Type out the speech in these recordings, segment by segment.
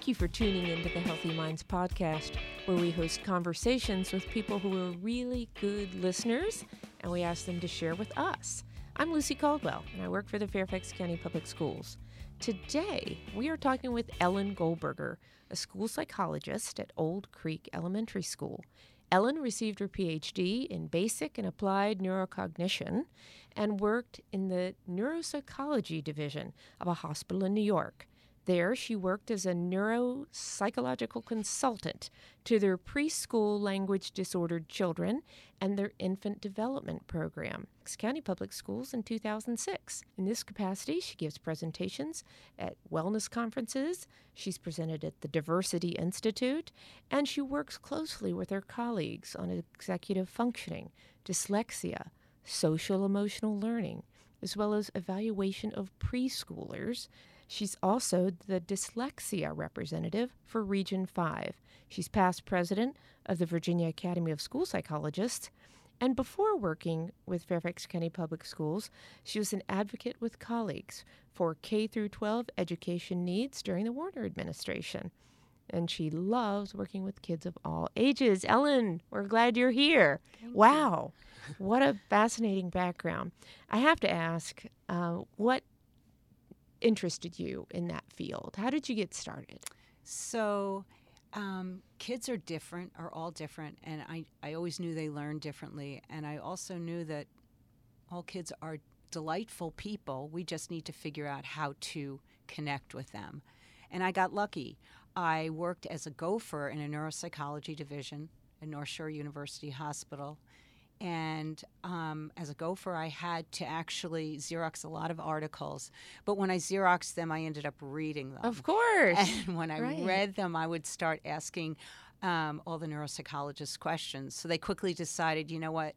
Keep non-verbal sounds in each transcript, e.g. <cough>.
Thank you for tuning into the Healthy Minds podcast, where we host conversations with people who are really good listeners and we ask them to share with us. I'm Lucy Caldwell, and I work for the Fairfax County Public Schools. Today, we are talking with Ellen Goldberger, a school psychologist at Olde Creek Elementary School. Ellen received her PhD in basic and applied neurocognition and worked in the neuropsychology division of a hospital in New York. There, she worked as a neuropsychological consultant to their preschool language disordered children and their infant development program, County Public Schools, in 2006. In this capacity, she gives presentations at wellness conferences, she's presented at the Diversity Institute, and she works closely with her colleagues on executive functioning, dyslexia, social emotional learning, as well as evaluation of preschoolers She's also the dyslexia representative for Region 5. She's past president of the Virginia Academy of School Psychologists. And before working with Fairfax County Public Schools, she was an advocate with colleagues for K through 12 education needs during the Warner administration. And she loves working with kids of all ages. Ellen, we're glad you're here. Thank wow, you. what a fascinating background. I have to ask, uh, what interested you in that field? How did you get started? So, um, kids are different, are all different, and I, I always knew they learned differently. And I also knew that all kids are delightful people. We just need to figure out how to connect with them. And I got lucky. I worked as a gopher in a neuropsychology division at North Shore University Hospital and um, as a gopher, I had to actually Xerox a lot of articles. But when I Xeroxed them, I ended up reading them. Of course. <laughs> And when I right. read them, I would start asking um, all the neuropsychologists questions. So they quickly decided, you know what,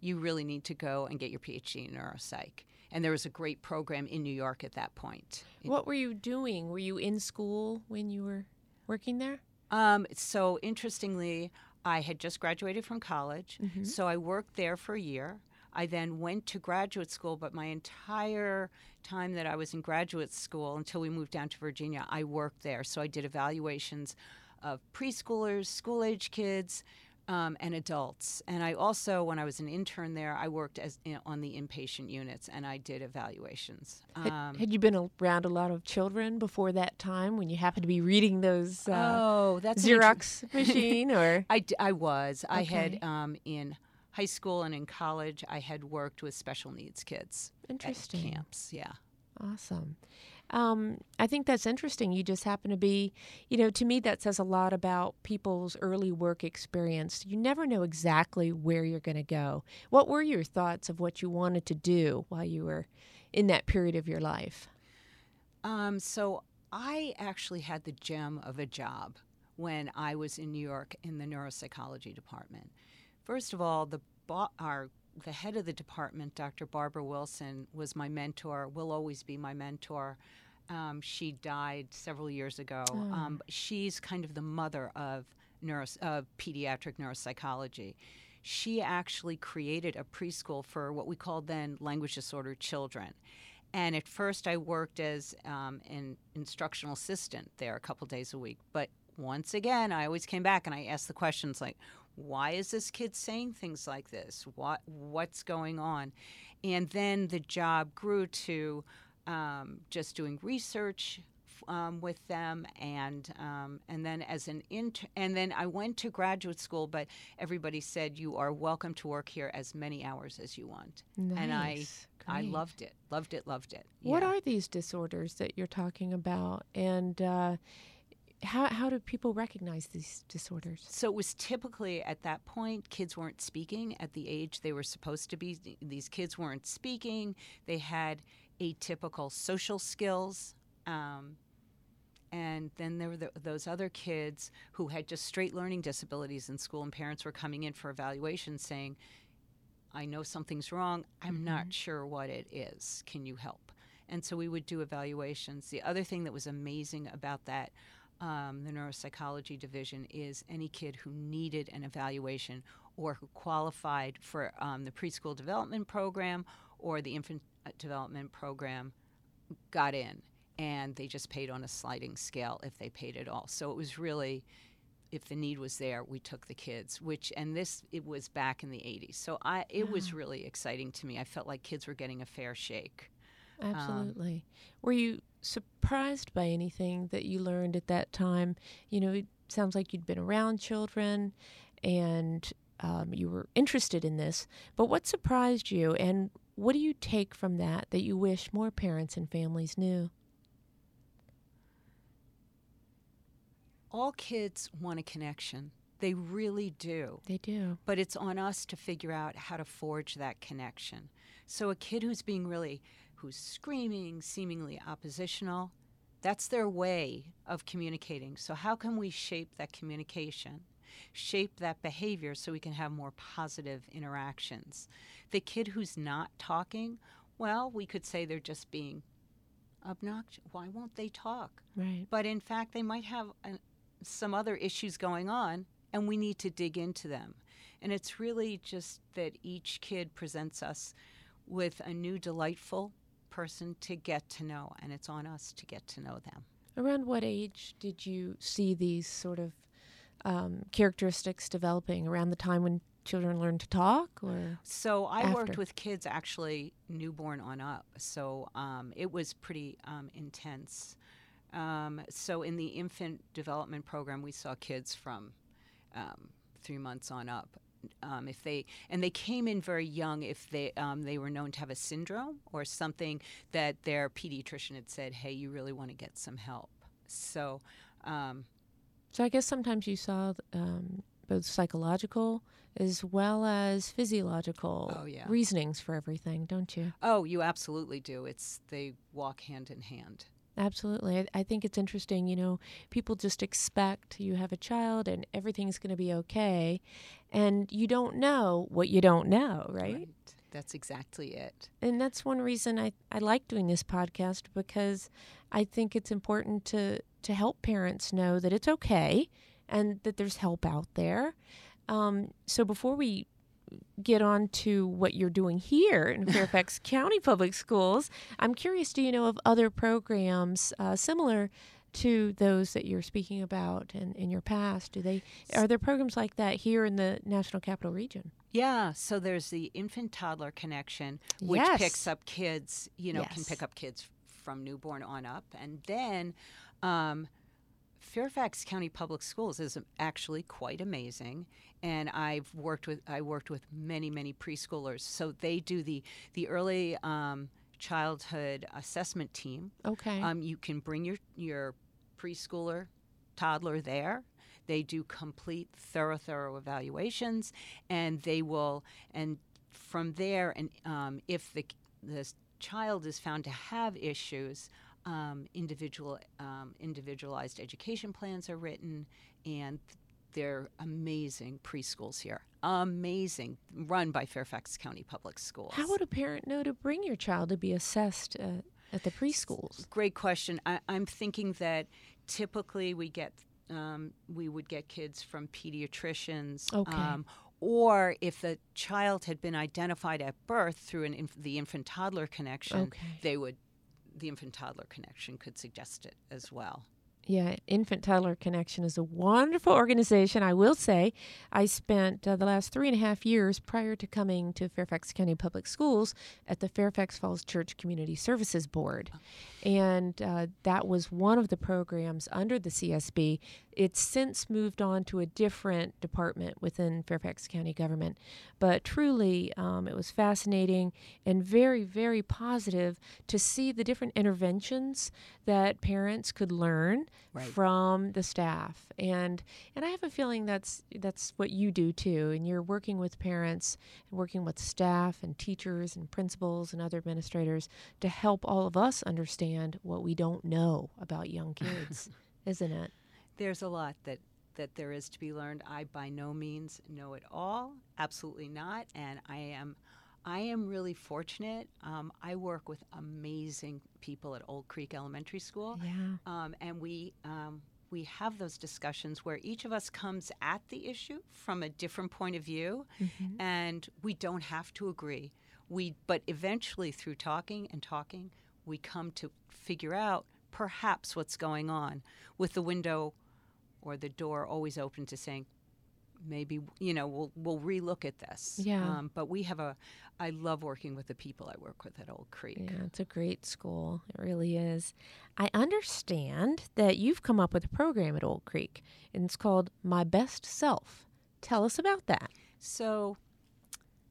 you really need to go and get your PhD in neuropsych. And there was a great program in New York at that point. What were you doing? Were you in school when you were working there? Um, so interestingly, I had just graduated from college, mm-hmm. so I worked there for a year. I then went to graduate school, but my entire time that I was in graduate school until we moved down to Virginia, I worked there. So I did evaluations of preschoolers, school age kids, um, and adults. And I also, when I was an intern there, I worked as in, on the inpatient units and I did evaluations. Um, had, had, you been around a lot of children before that time when you happened to be reading those? Uh, oh, that's Xerox <laughs> machine, or <laughs> I, I was. Okay. I had um, in high school and in college, I had worked with special needs kids. Interesting camps. Yeah. Awesome. Um, I think that's interesting. You just happen to be, you know, to me, that says a lot about people's early work experience. You never know exactly where you're going to go. What were your thoughts of what you wanted to do while you were in that period of your life? Um, so I actually had the gem of a job when I was in New York in the neuropsychology department. First of all, the our the head of the department, Dr. Barbara Wilson, was my mentor, will always be my mentor. Um, she died several years ago. Oh. Um, she's kind of the mother of neuro, uh, pediatric neuropsychology. She actually created a preschool for what we called then language disorder children. And at first, I worked as um, an instructional assistant there a couple days a week. But once again, I always came back and I asked the questions like, why is this kid saying things like this? What what's going on? And then the job grew to um, just doing research um, with them, and um, and then as an intern, and then I went to graduate school. But everybody said you are welcome to work here as many hours as you want, nice. and I Great. I loved it, loved it, loved it. What are these disorders that you're talking about, and uh, how, how do people recognize these disorders? So it was typically at that point, kids weren't speaking at the age they were supposed to be. These kids weren't speaking. They had atypical social skills. Um, and then there were the, those other kids who had just straight learning disabilities in school, and parents were coming in for evaluation saying, I know something's wrong. I'm mm-hmm. not sure what it is. Can you help? And so we would do evaluations. The other thing that was amazing about that um, the neuropsychology division is any kid who needed an evaluation or who qualified for um, the preschool development program or the infant uh, development program got in. and they just paid on a sliding scale if they paid at all. So it was really if the need was there, we took the kids. Which and this it was back in the '80s, so I it was really exciting to me. I felt like kids were getting a fair shake. Absolutely. Were you surprised by anything that you learned at that time? You know, it sounds like you'd been around children and um, you were interested in this, but what surprised you and what do you take from that that you wish more parents and families knew? All kids want a connection. They really do. They do. but it's on us to figure out how to forge that connection. So a kid who's being really who's screaming, seemingly oppositional, that's their way of communicating. So how can we shape that communication? Shape that behavior so we can have more positive interactions. The kid who's not talking, well, we could say they're just being obnoxious. Why won't they talk? Right. but in fact they might have uh some other issues going on and we need to dig into them and it's really just that each kid presents us with a new delightful person to get to know and it's on us to get to know them. Around what age did you see these sort of um, characteristics developing? Around the time when children learn to talk, or so i worked with kids actually newborn on up so um, it was pretty um, intense. Um, so in the infant development program we saw kids from um, three months on up um, if they and they came in very young if they um, they were known to have a syndrome or something that their pediatrician had said hey you really want to get some help so um, so I guess sometimes you saw um, both psychological as well as physiological Oh, yeah. reasonings for everything, don't you? oh you absolutely do it's they walk hand in hand Absolutely. I, I think it's interesting. You know, people just expect you have a child and everything's going to be okay, and you don't know what you don't know, right? that's exactly it And that's one reason I, I like doing this podcast because I think it's important to, to help parents know that it's okay and that there's help out there. Um, so before we get on to what you're doing here in <laughs> Fairfax County Public Schools, I'm curious do you know of other programs uh, similar to those that you're speaking about in, in your past? Do they are there programs like that here in the National Capital Region? Yeah, so there's the infant toddler connection, which Yes. picks up kids, you know, can pick up kids from newborn on up. And then um, Fairfax County Public Schools is actually quite amazing. And I've worked with I worked with many many preschoolers, so they do the the early um, childhood assessment team. Okay. Um, you can bring your your preschooler, toddler there. They do complete, thorough, thorough evaluations, and they will. And from there, and um, if the the child is found to have issues, um, individual um, individualized education plans are written, and they're amazing preschools here. Amazing, run by Fairfax County Public Schools. How would a parent know to bring your child to be assessed uh, at the preschools? Great question. I, I'm thinking that typically we get um, we would get kids from pediatricians. Okay. Um, or if the child had been identified at birth through an inf- the infant toddler connection, Okay. they would the infant toddler connection could suggest it as well. Yeah, Infant Toddler Connection is a wonderful organization. I will say, I spent uh, the last three and a half years prior to coming to Fairfax County Public Schools at the Fairfax Falls Church Community Services Board. And uh, that was one of the programs under the CSB. It's since moved on to a different department within Fairfax County government. But truly, um, it was fascinating and very, very positive to see the different interventions that parents could learn Right. from the staff. And and I have a feeling that's that's what you do too. And you're working with parents and working with staff and teachers and principals and other administrators to help all of us understand what we don't know about young <laughs> kids, isn't it? There's a lot that that there is to be learned. I by no means know it all. Absolutely not. And I am I am really fortunate. Um, I work with amazing people at Olde Creek Elementary School. Yeah. um, and we um, we have those discussions where each of us comes at the issue from a different point of view, Mm-hmm. and we don't have to agree. We but eventually through talking and talking, we come to figure out perhaps what's going on with the window or the door always open to saying, maybe you know we'll we'll relook at this. Yeah. Um, but we have a. I love working with the people I work with at Olde Creek. Yeah, it's a great school. It really is. I understand that you've come up with a program at Olde Creek, and it's called My Best Self. Tell us about that. So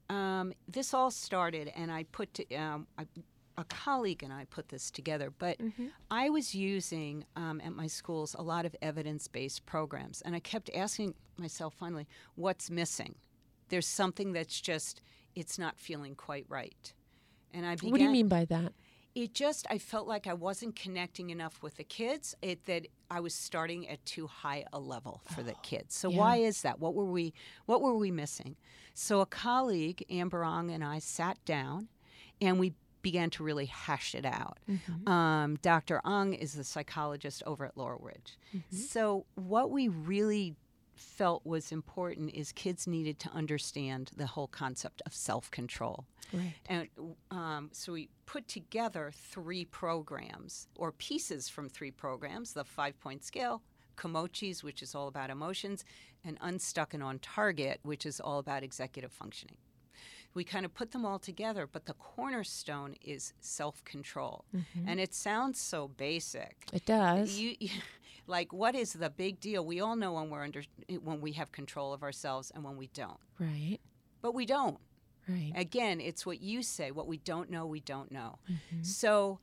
um, this all started, and I put to, um, I, a colleague and I put this together. But I was using um, at my schools a lot of evidence-based programs, and I kept asking myself finally, what's missing? There's something that's just it's not feeling quite right. And I began, What do you mean by that? it just I felt like I wasn't connecting enough with the kids. It that I was starting at too high a level for the kids. So yeah. why is that? What were we what were we missing? So a colleague, Amber Ong, and I sat down and we began to really hash it out. Um, Dr. Ong is the psychologist over at Laurel Ridge. So what we really felt was important is kids needed to understand the whole concept of self-control. Right. And um, so we put together three programs or pieces from three programs the five point scale, Kimochis, which is all about emotions, and Unstuck and On Target, which is all about executive functioning. We kind of put them all together, but the cornerstone is self control. And it sounds so basic. It does. You, you, <laughs> like, what is the big deal? We all know when we're under, when we have control of ourselves and when we don't. right. But we don't. Right. Again, it's what you say. What we don't know, we don't know. So,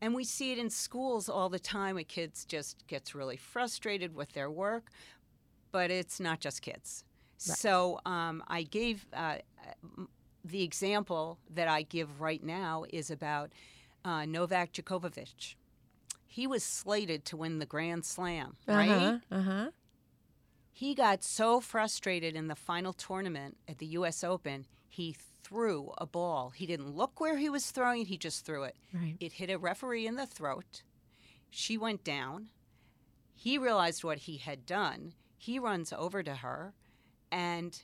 and we see it in schools all the time. A kids just gets really frustrated with their work, but it's not just kids. So, um, I gave uh, the example that I give right now is about uh, Novak Djokovic. He was slated to win the Grand Slam, right? Uh-huh. Uh-huh. He got so frustrated in the final tournament at the U.S. Open, he threw a ball. He didn't look where he was throwing it, he just threw it. Right. It hit a referee in the throat. She went down. He realized what he had done. He runs over to her, and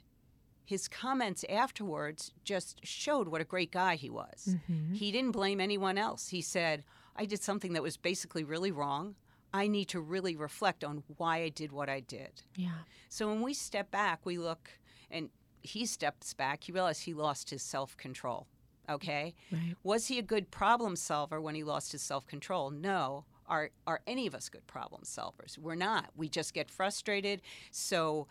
his comments afterwards just showed what a great guy he was. Mm-hmm. He didn't blame anyone else. He said, I did something that was basically really wrong. I need to really reflect on why I did what I did. Yeah. So when we step back, we look, and he steps back, he realized he lost his self control. Okay? Right. Was he a good problem solver when he lost his self control? No. Are, are any of us good problem solvers? We're not. We just get frustrated. So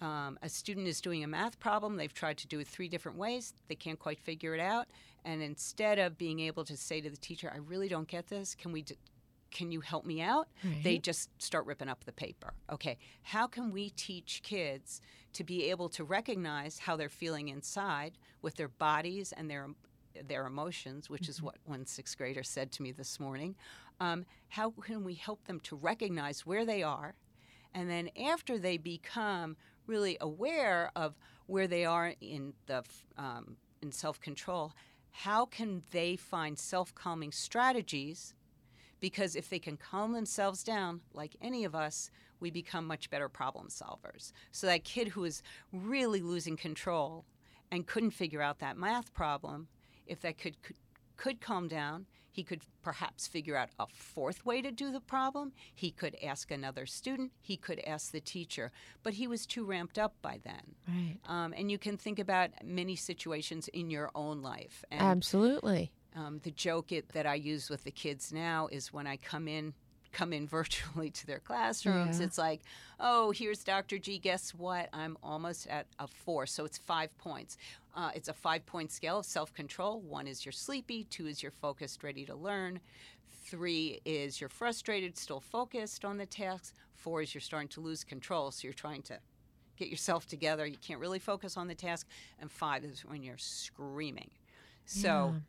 um, a student is doing a math problem. They've tried to do it three different ways. They can't quite figure it out. And instead of being able to say to the teacher, I really don't get this, can we d- can you help me out? They just start ripping up the paper. Okay, how can we teach kids to be able to recognize how they're feeling inside with their bodies and their their emotions, which is what one sixth grader said to me this morning. Um, how can we help them to recognize where they are, and then after they become really aware of where they are in the um, in self control, how can they find self calming strategies because if they can calm themselves down, like any of us, we become much better problem solvers. So that kid who is really losing control and couldn't figure out that math problem, if that could, could calm down, he could perhaps figure out a fourth way to do the problem. He could ask another student. He could ask the teacher. But he was too ramped up by then. Right. Um, and you can think about many situations in your own life. And Absolutely. um, the joke it, that I use with the kids now is when I come in come in <laughs> virtually to their classrooms, Yeah. it's like, oh, here's Dr. G. Guess what? I'm almost at a four, so it's five points. Uh, it's a five point scale of self control. One is you're sleepy, two is you're focused, ready to learn, three is you're frustrated, still focused on the tasks, four is you're starting to lose control, so you're trying to get yourself together. You can't really focus on the task, and five is when you're screaming. So. Yeah.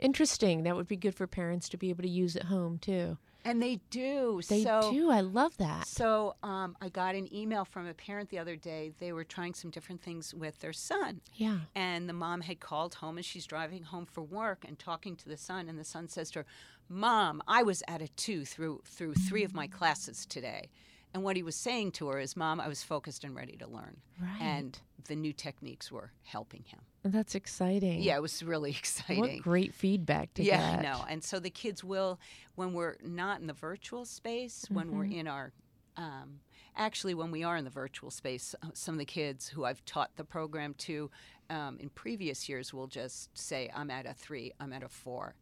Interesting. That would be good for parents to be able to use at home too. And they do. They so, do. I love that. So um, I got an email from a parent the other day. They were trying some different things with their son. Yeah. And the mom had called home and she's driving home for work and talking to the son. And the son says to her, Mom, I was at a two through, through three of my classes today. And what he was saying to her is, Mom, I was focused and ready to learn. Right. And the new techniques were helping him. That's exciting. Yeah, it was really <laughs> exciting. What great feedback to get. yeah, get. I know. And so the kids will, when we're not in the virtual space, when we're Mm-hmm. in our, um, actually, when we are in the virtual space, uh, some of the kids who I've taught the program to um, in previous years will just say, I'm at a three, I'm at a four.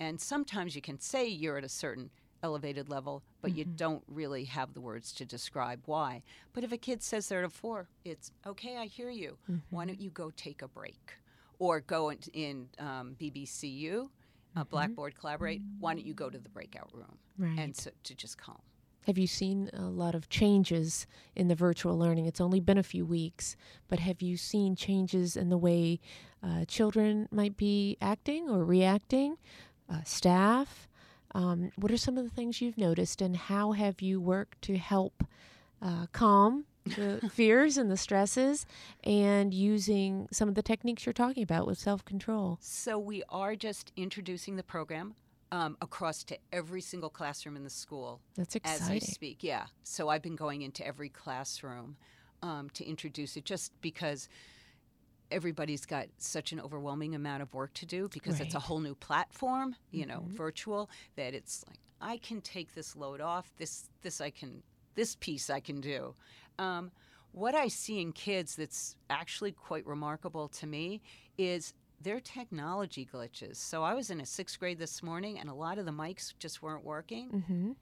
And sometimes you can say you're at a certain elevated level, but you don't really have the words to describe why. But if a kid says they're at a four, it's okay, I hear you. Why don't you go take a break? Or go in, in um, BBCU, uh, Blackboard Collaborate, why don't you go to the breakout room? Right. And so to just calm. Have you seen a lot of changes in the virtual learning? It's only been a few weeks, but have you seen changes in the way uh, children might be acting or reacting, uh, staff? Um, what are some of the things you've noticed, and how have you worked to help uh, calm the <laughs> fears and the stresses and using some of the techniques you're talking about with self control? So we are just introducing the program um, across to every single classroom in the school That's exciting. as I speak. Yeah. So I've been going into every classroom um, to introduce it just because everybody's got such an overwhelming amount of work to do because it's a whole new platform, you know, Mhm. virtual that it's like I can take this load off. This this I can this piece I can do. Um, what I see in kids that's actually quite remarkable to me is their technology glitches. So I was in a sixth grade this morning, and a lot of the mics just weren't working Mm-hmm.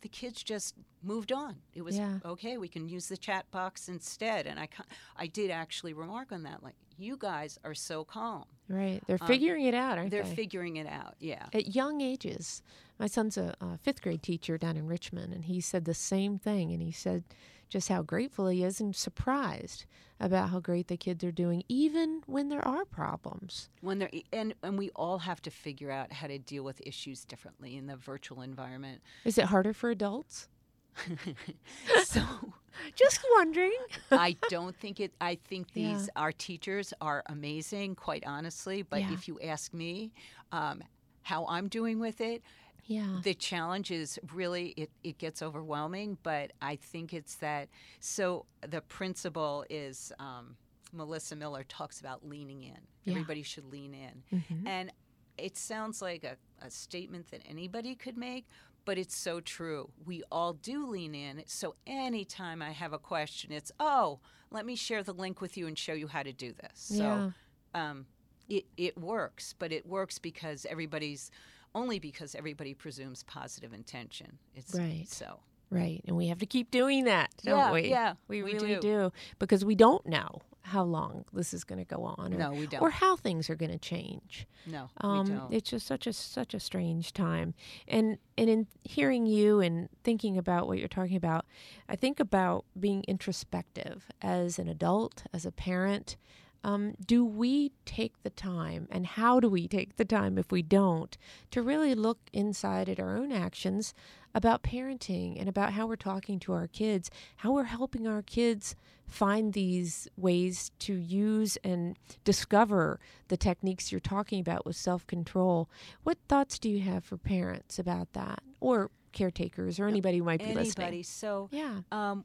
The kids just moved on. It was Yeah. okay. We can use the chat box instead. And I, I did actually remark on that. Like you guys are so calm. Right. They're Um, figuring it out, aren't They're they? Are figuring it out. Yeah. at young ages. My son's a, a fifth grade teacher down in Richmond, and he said the same thing. And he said just how grateful he is and surprised about how great the kids are doing, even when there are problems. When they're and and we all have to figure out how to deal with issues differently in the virtual environment. Is it harder for adults? <laughs> so <laughs> Just wondering. I don't think it. I think <laughs> Yeah. these our teachers are amazing, quite honestly. But Yeah. if you ask me, um, how I'm doing with it, Yeah. the challenge is really it, it gets overwhelming but i think it's that so the principle is um, melissa miller talks about leaning in Yeah. everybody should lean in Mhm. and it sounds like a, a statement that anybody could make but it's so true we all do lean in so anytime i have a question it's oh let me share the link with you and show you how to do this yeah. so um, it, it works, but it works because everybody's only because everybody presumes positive intention. It's Right. So Right. And we have to keep doing that, don't Yeah, we? yeah, We, we really do. do. Because we don't know how long this is going to go on or, no, we don't. or how things are going to change. no, Um, we don't. It's just such a such a strange time, and and in hearing you and thinking about what you're talking about, I think about being introspective as an adult, as a parent. Um, do we take the time, and how do we take the time if we don't, to really look inside at our own actions about parenting and about how we're talking to our kids, how we're helping our kids find these ways to use and discover the techniques you're talking about with self control. What thoughts do you have for parents about that, or caretakers, or anybody who might be Anybody. listening? So Yeah. um,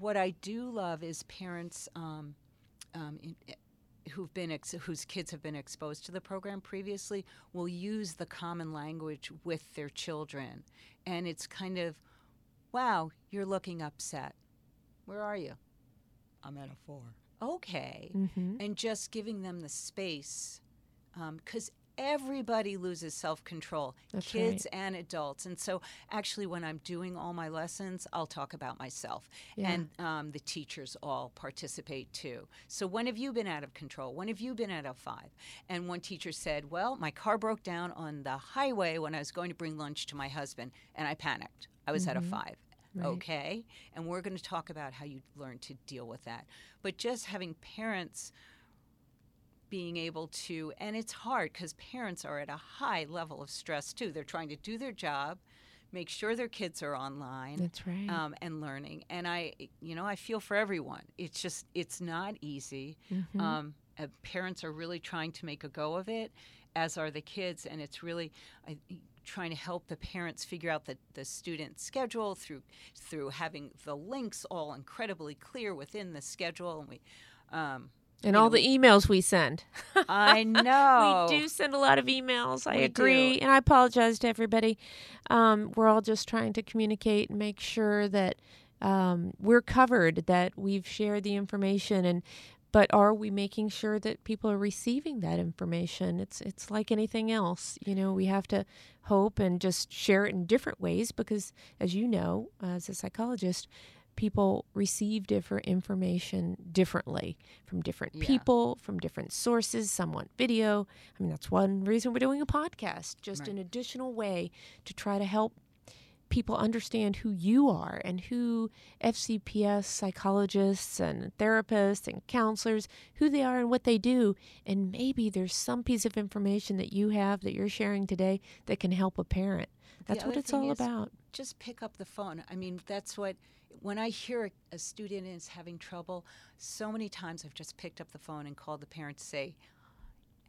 what I do love is parents um, um, in, who've been ex- whose kids have been exposed to the program previously will use the common language with their children, and it's kind of, wow, you're looking upset. Where are you? I'm at a four. Okay Mm-hmm. and just giving them the space because everybody loses self-control That's kids and adults. And so actually when i'm doing all my lessons i'll talk about myself. Yeah. and um, the teachers all participate too. So when have you been out of control? When have you been at a five? And one teacher said well my car broke down on the highway when i was going to bring lunch to my husband and i panicked. I was at a Mhm. five. Right. okay. And we're going to talk about how you learn to deal with that. But just having parents being able to and it's hard because parents are at a high level of stress too they're trying to do their job make sure their kids are online That's right. um, and learning and i you know i feel for everyone it's just it's not easy Mhm. um, uh, parents are really trying to make a go of it as are the kids and it's really I, trying to help the parents figure out the, the student schedule through through having the links all incredibly clear within the schedule and we um, And all know, the emails we send. I <laughs> know We do send a lot of emails. I We agree. do. And I apologize to everybody. Um, we're all just trying to communicate and make sure that um, we're covered, that we've shared the information and but are we making sure that people are receiving that information? It's it's like anything else. You know, we have to hope and just share it in different ways because as you know, as a psychologist, people receive different information differently from different Yeah. people, from different sources. Some want video. I mean, that's one reason we're doing a podcast, just Right. an additional way to try to help people understand who you are and who FCPS psychologists and therapists and counselors, who they are and what they do. And maybe there's some piece of information that you have that you're sharing today that can help a parent. That's what it's all about. just pick up the phone. I mean, that's what when I hear a, a student is having trouble, so many times I've just picked up the phone and called the parent to say,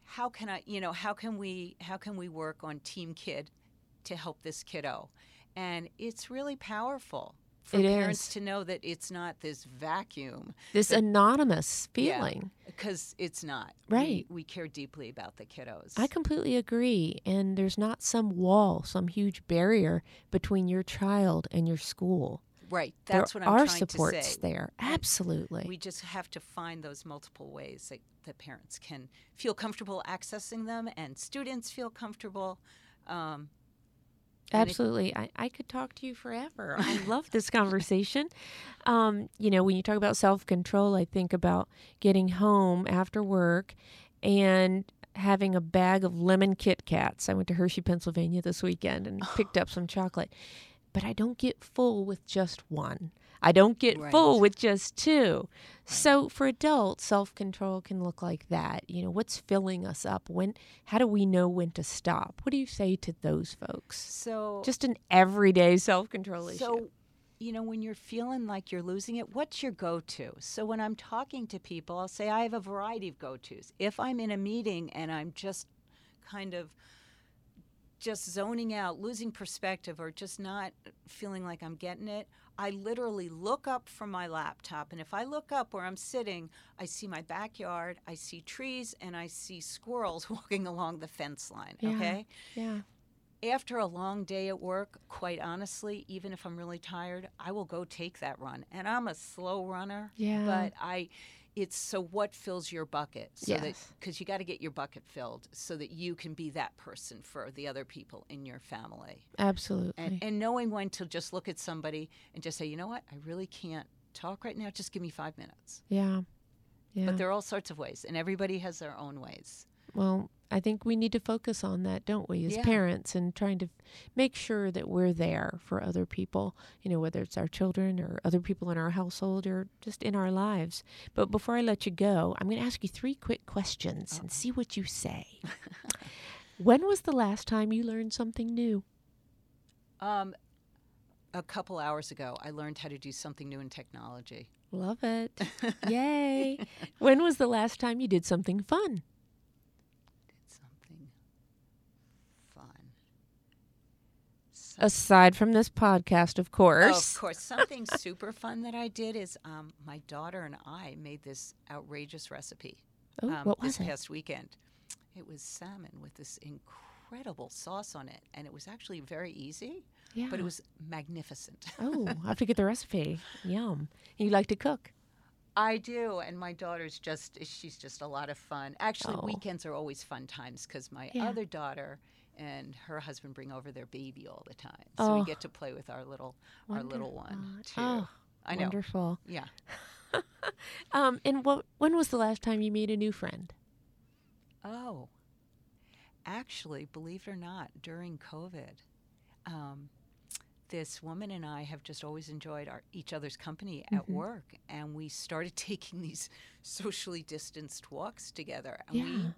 "How can I, you know, how can we how can we work on Team Kid to help this kiddo?" And it's really powerful for It parents is. to know that it's not this vacuum This But- anonymous feeling. because it's not. Right. We, we care deeply about the kiddos. I completely agree. And there's not some wall, some huge barrier between your child and your school. Right. That's there what I'm are trying supports to say. there. Absolutely. We just have to find those multiple ways that, that parents can feel comfortable accessing them and students feel comfortable. Um, Absolutely. I, I could talk to you forever. I love this conversation. Um, you know, when you talk about self control, I think about getting home after work and having a bag of lemon Kit Kats. I went to Hershey, Pennsylvania this weekend and picked up some chocolate. But I don't get full with just one. I don't get full with just two. So for adults, self control can look like that. You know, what's filling us up? When how do we know when to stop? What do you say to those folks? so, Just an everyday self control issue. so, you know, when you're feeling like you're losing it, what's your go to? So, when I'm talking to people, I'll say I have a variety of go tos. If I'm in a meeting and I'm just kind of just zoning out, losing perspective, or just not feeling like I'm getting it, I literally look up from my laptop. And if I look up where I'm sitting, I see my backyard, I see trees, and I see squirrels <laughs> walking along the fence line. Yeah. Okay. yeah. After a long day at work, quite honestly, even if I'm really tired, I will go take that run. And I'm a slow runner. Yeah. But I. It's so what fills your bucket so that Yes. because you got to get your bucket filled so that you can be that person for the other people in your family Absolutely. and, and knowing when to just look at somebody and just say, you know what, I really can't talk right now. Just give me five minutes. yeah. Yeah. But there are all sorts of ways, and everybody has their own ways. well, I think we need to focus on that, don't we, as Yeah. parents, and trying to make sure that we're there for other people, you know, whether it's our children or other people in our household or just in our lives. But before I let you go, I'm going to ask you three quick questions and see what you say. <laughs> when was the last time you learned something new? Um, a couple hours ago, I learned how to do something new in technology. Love it. <laughs> Yay. when was the last time you did something fun? Something fun. Some- Aside from this podcast, of Oh, course. of course. Something <laughs> super fun that I did is um, my daughter and I made this outrageous recipe Oh, um, what this it? past weekend. It was salmon with this incredible sauce on it, and it was actually very easy, Yeah. but it was magnificent. oh, I have to get the recipe. Yum. You like to cook? I do, and my daughter's just—she's just a lot of fun. Actually, Oh. weekends are always fun times because my Yeah. other daughter and her husband bring over their baby all the time, so Oh. we get to play with our little our little one too. Oh, I know. Wonderful. Yeah. <laughs> Um, and what? When was the last time you made a new friend? Oh, actually, believe it or not, during COVID, um, this woman and I have just always enjoyed our, each other's company at Mhm. work, and we started <laughs> taking these socially distanced walks together, and Yeah. we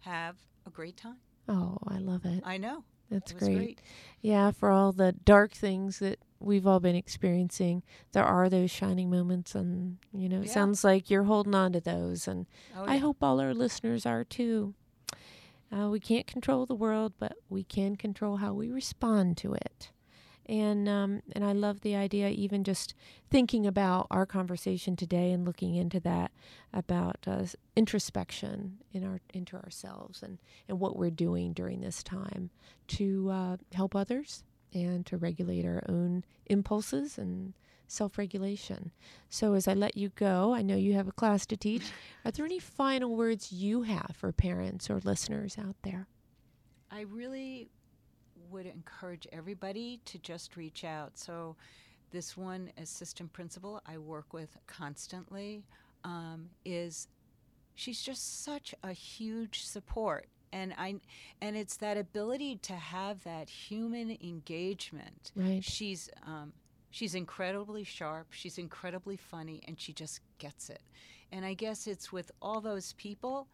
have a great time. Oh, I love it. I know. That's great. great. Yeah, for all the dark things that we've all been experiencing, there are those shining moments, and you know, it Yeah. sounds like you're holding on to those, and Oh, I hope all our listeners are too. Uh, we can't control the world, but we can control how we respond to it. And um, and I love the idea, even just thinking about our conversation today and looking into that about uh, introspection in our into ourselves and and what we're doing during this time to uh, help others and to regulate our own impulses and self regulation. So, as I let you go, I know you have a class to teach. Are there any final words you have for parents or listeners out there? I really would encourage everybody to just reach out. So, this one assistant principal I work with constantly um, is she's just such a huge support and I and it's that ability to have that human engagement. Right. She's um, she's incredibly sharp. She's incredibly funny, and she just gets it. And I guess it's with all those people.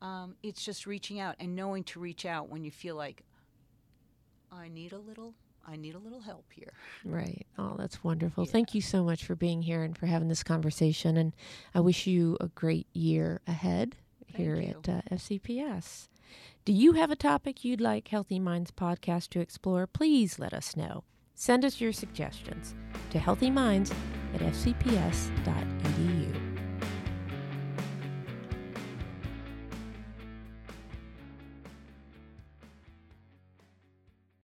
Um, it's just reaching out and knowing to reach out when you feel like I need a little I need a little help here. Right. Oh, that's wonderful. Yeah. Thank you so much for being here and for having this conversation. And I wish you a great year ahead Thank here you. at uh, FCPS. Do you have a topic you'd like Healthy Minds podcast to explore? Please let us know. Send us your suggestions to healthyminds at fcps.edu.